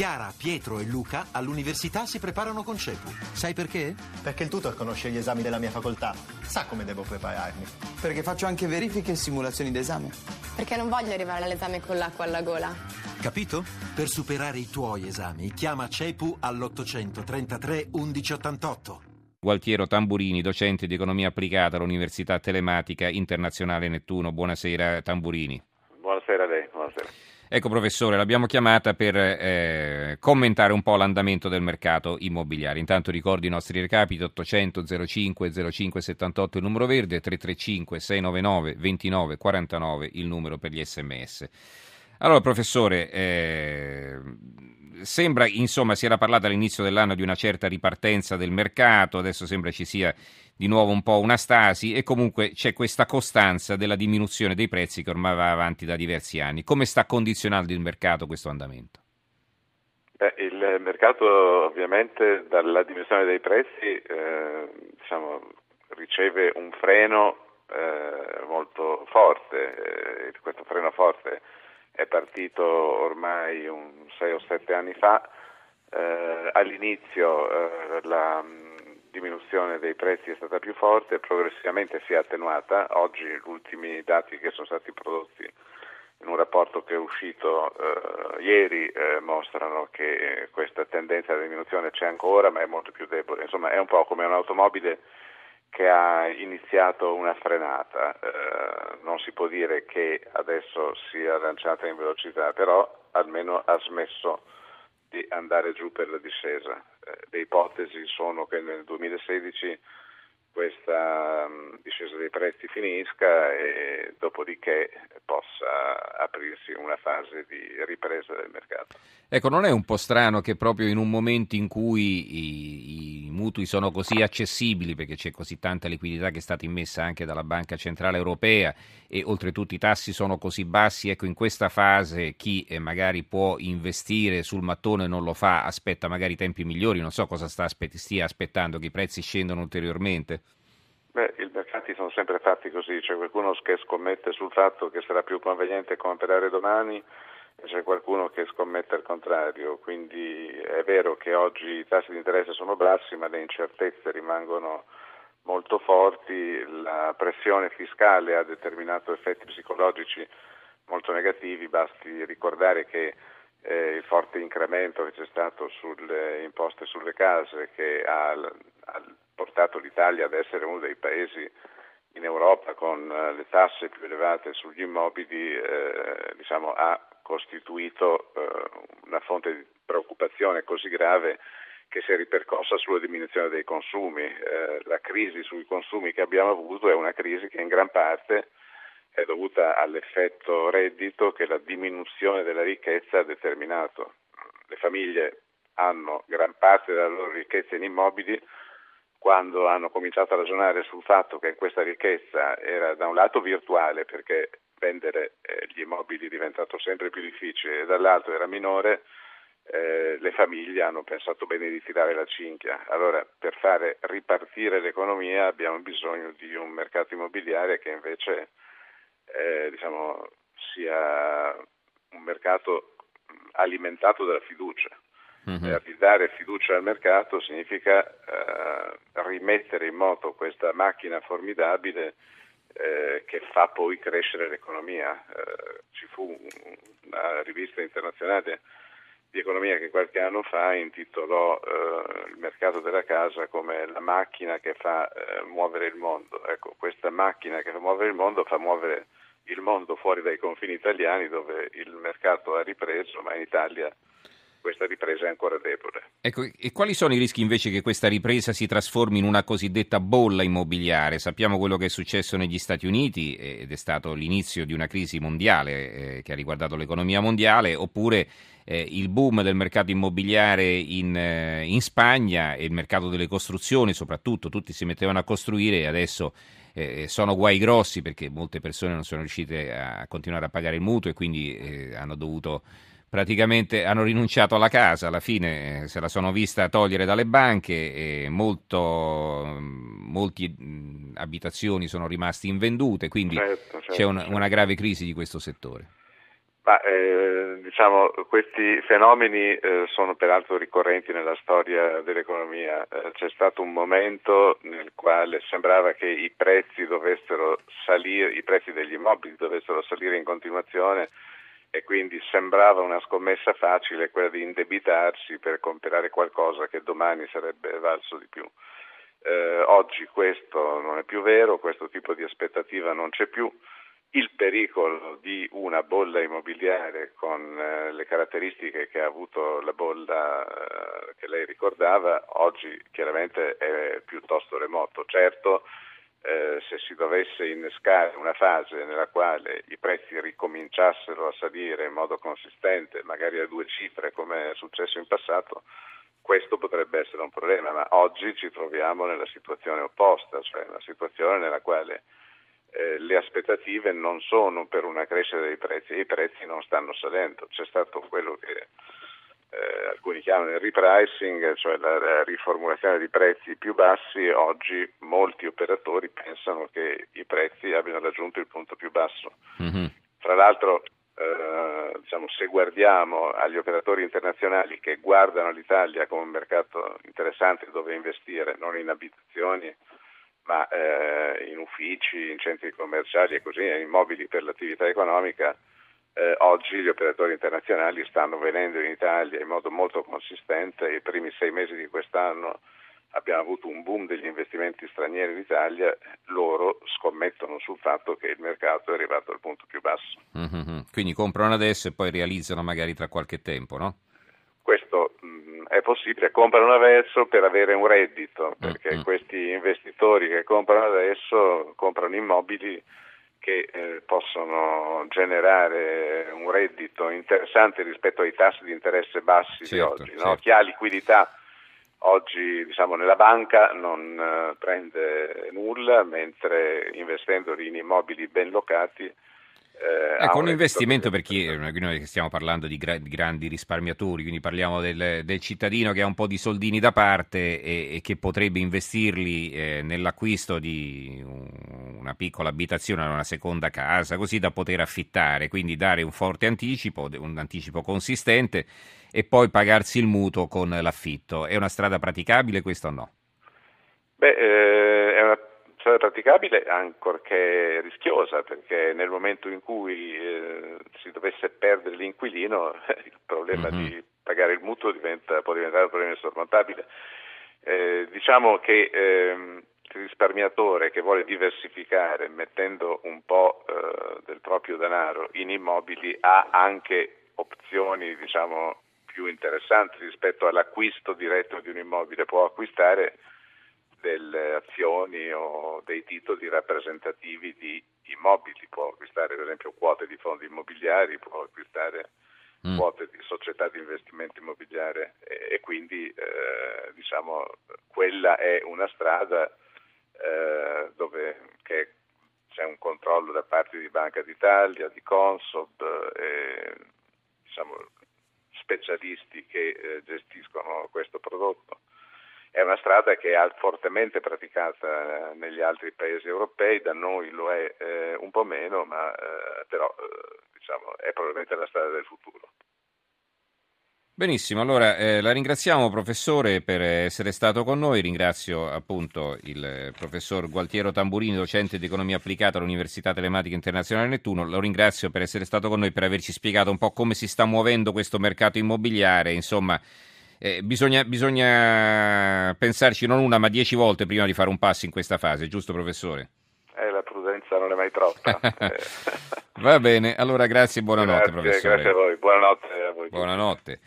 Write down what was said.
Chiara, Pietro e Luca all'università si preparano con CEPU. Sai perché? Perché il tutor conosce gli esami della mia facoltà. Sa come devo prepararmi. Perché faccio anche verifiche e simulazioni d'esame. Perché non voglio arrivare all'esame con l'acqua alla gola. Capito? Per superare i tuoi esami, chiama CEPU all'833 1188. Gualtiero Tamburini, docente di economia applicata all'Università Telematica Internazionale Nettuno. Buonasera Tamburini. Buonasera a lei, buonasera. Ecco professore, l'abbiamo chiamata per eh, commentare un po' l'andamento del mercato immobiliare. Intanto ricordo i nostri recapiti 800 05 05 78 il numero verde, 335 699 29 49 il numero per gli sms. Allora professore, eh, sembra, insomma, si era parlato all'inizio dell'anno di una certa ripartenza del mercato, adesso sembra ci sia di nuovo un po' una stasi e comunque c'è questa costanza della diminuzione dei prezzi che ormai va avanti da diversi anni. Come sta condizionando il mercato questo andamento? Beh, il mercato ovviamente dalla diminuzione dei prezzi eh, diciamo, riceve un freno eh, molto forte, eh, questo freno forte è partito ormai un 6 o 7 anni fa, eh, all'inizio eh, la diminuzione dei prezzi è stata più forte, progressivamente si è attenuata, oggi gli ultimi dati che sono stati prodotti in un rapporto che è uscito eh, ieri eh, mostrano che questa tendenza alla diminuzione c'è ancora ma è molto più debole, insomma è un po' come un'automobile che ha iniziato una frenata, eh, non si può dire che adesso sia lanciata in velocità, però almeno ha smesso di andare giù per la discesa. Eh, le ipotesi sono che nel 2016 questa um, discesa dei prezzi finisca e dopodiché possa aprirsi una fase di ripresa del mercato. Ecco, non è un po' strano che proprio in un momento in cui i, i mutui sono così accessibili, perché c'è così tanta liquidità che è stata immessa anche dalla Banca Centrale Europea e oltretutto i tassi sono così bassi, ecco in questa fase chi eh, magari può investire sul mattone non lo fa, aspetta magari tempi migliori, non so cosa sta aspetti, stia aspettando, che i prezzi scendano ulteriormente? Beh, i mercati sono sempre fatti così, c'è qualcuno che scommette sul fatto che sarà più conveniente comprare domani e c'è qualcuno che scommette al contrario, quindi è vero che oggi i tassi di interesse sono bassi ma le incertezze rimangono molto forti, la pressione fiscale ha determinato effetti psicologici molto negativi, basti ricordare che eh, il forte incremento che c'è stato sulle imposte sulle case che ha, ha portato l'Italia ad essere uno dei paesi in Europa con eh, le tasse più elevate sugli immobili eh, diciamo, ha costituito eh, una fonte di preoccupazione così grave che si è ripercossa sulla diminuzione dei consumi. Eh, la crisi sui consumi che abbiamo avuto è una crisi che in gran parte è dovuta all'effetto reddito che la diminuzione della ricchezza ha determinato. Le famiglie hanno gran parte della loro ricchezza in immobili, quando hanno cominciato a ragionare sul fatto che questa ricchezza era da un lato virtuale perché vendere eh, gli immobili è diventato sempre più difficile e dall'altro era minore, eh, le famiglie hanno pensato bene di tirare la cinghia. Allora per fare ripartire l'economia abbiamo bisogno di un mercato immobiliare che invece eh, diciamo, sia un mercato alimentato dalla fiducia. Mm-hmm. ridare fiducia al mercato significa eh, rimettere in moto questa macchina formidabile eh, che fa poi crescere l'economia. Eh, ci fu una rivista internazionale di economia che qualche anno fa intitolò eh, il mercato della casa come la macchina che fa eh, muovere il mondo. Ecco, questa macchina che fa muovere il mondo fa muovere il mondo fuori dai confini italiani dove il mercato ha ripreso, ma in Italia questa ripresa è ancora debole. Ecco, e quali sono i rischi invece che questa ripresa si trasformi in una cosiddetta bolla immobiliare? Sappiamo quello che è successo negli Stati Uniti ed è stato l'inizio di una crisi mondiale eh, che ha riguardato l'economia mondiale, oppure eh, il boom del mercato immobiliare in, eh, in, Spagna e il mercato delle costruzioni, soprattutto tutti si mettevano a costruire e adesso eh, sono guai grossi perché molte persone non sono riuscite a continuare a pagare il mutuo e quindi eh, hanno dovuto praticamente hanno rinunciato alla casa, alla fine eh, se la sono vista togliere dalle banche e molto, mm, molte mm, abitazioni sono rimaste invendute, quindi certo, certo, c'è una, certo. una grave crisi di questo settore. Ma, eh, diciamo, questi fenomeni eh, sono peraltro ricorrenti nella storia dell'economia. Eh, c'è stato un momento nel quale sembrava che i prezzi dovessero salire, i prezzi degli immobili dovessero salire in continuazione e quindi sembrava una scommessa facile quella di indebitarsi per comprare qualcosa che domani sarebbe valso di più. Eh, oggi questo non è più vero, questo tipo di aspettativa non c'è più il pericolo di una bolla immobiliare con eh, le caratteristiche che ha avuto la bolla eh, che lei ricordava oggi chiaramente è piuttosto remoto. Certo, eh, se si dovesse innescare una fase nella quale i prezzi ricominciassero a salire in modo consistente, magari a due cifre come è successo in passato, questo potrebbe essere un problema, ma oggi ci troviamo nella situazione opposta, cioè una situazione nella quale eh, le aspettative non sono per una crescita dei prezzi, i prezzi non stanno salendo, c'è stato quello che eh, alcuni chiamano il repricing, cioè la, la, riformulazione di prezzi più bassi, oggi molti operatori pensano che i prezzi abbiano raggiunto il punto più basso. Mm-hmm. Tra l'altro, eh, diciamo, se guardiamo agli operatori internazionali che guardano l'Italia come un mercato interessante dove investire, non in abitazioni, ma eh, in uffici, in centri commerciali e così, in immobili per l'attività economica, eh, oggi gli operatori internazionali stanno venendo in Italia in modo molto consistente. I primi sei mesi di quest'anno abbiamo avuto un boom degli investimenti stranieri in Italia, loro scommettono sul fatto che il mercato è arrivato al punto più basso. Mm-hmm. Quindi comprano adesso e poi realizzano magari tra qualche tempo, no? Questo è possibile, comprano adesso per avere un reddito, perché mm-hmm. questi investitori che comprano adesso comprano immobili che eh, possono generare un reddito interessante rispetto ai tassi di interesse bassi certo, di oggi. Certo. No? Chi ha liquidità oggi diciamo, nella banca non uh, prende nulla, mentre investendoli in immobili ben locati eh, ecco, un investimento per chi, noi stiamo parlando di, gra- di, grandi risparmiatori, quindi parliamo del, del, cittadino che ha un po' di soldini da parte e, e che potrebbe investirli eh, nell'acquisto di un, una piccola abitazione, una seconda casa, così da poter affittare, quindi dare un forte anticipo, un anticipo consistente e poi pagarsi il mutuo con l'affitto. È una strada praticabile questa o no? Beh, eh, strada praticabile ancorché rischiosa perché nel momento in cui eh, si dovesse perdere l'inquilino il problema mm-hmm. di pagare il mutuo diventa, può diventare un problema insormontabile. Eh, diciamo che ehm, il risparmiatore che vuole diversificare mettendo un po' eh, del proprio denaro in immobili ha anche opzioni diciamo, più interessanti rispetto all'acquisto diretto di un immobile, può acquistare delle azioni o dei titoli rappresentativi di immobili, può acquistare per esempio quote di fondi immobiliari, può acquistare mm. quote di società di investimento immobiliare e, e quindi eh, diciamo quella è una strada eh, dove che c'è un controllo da parte di Banca d'Italia, di Consob e diciamo, specialisti che eh, gestiscono questo prodotto è una strada che è fortemente praticata negli altri paesi europei, da noi lo è eh, un po' meno, ma eh, però eh, diciamo, è probabilmente la strada del futuro. Benissimo, allora eh, la ringraziamo professore per essere stato con noi, ringrazio appunto il professor Gualtiero Tamburini, docente di economia applicata all'Università Telematica Internazionale Nettuno, lo ringrazio per essere stato con noi, per averci spiegato un po' come si sta muovendo questo mercato immobiliare, insomma eh, bisogna, bisogna, pensarci non una ma dieci volte prima di fare un passo in questa fase, giusto professore? Eh, la prudenza non è mai troppa. Va bene, allora grazie e buonanotte grazie, professore. Grazie a voi, buonanotte a voi. Buonanotte.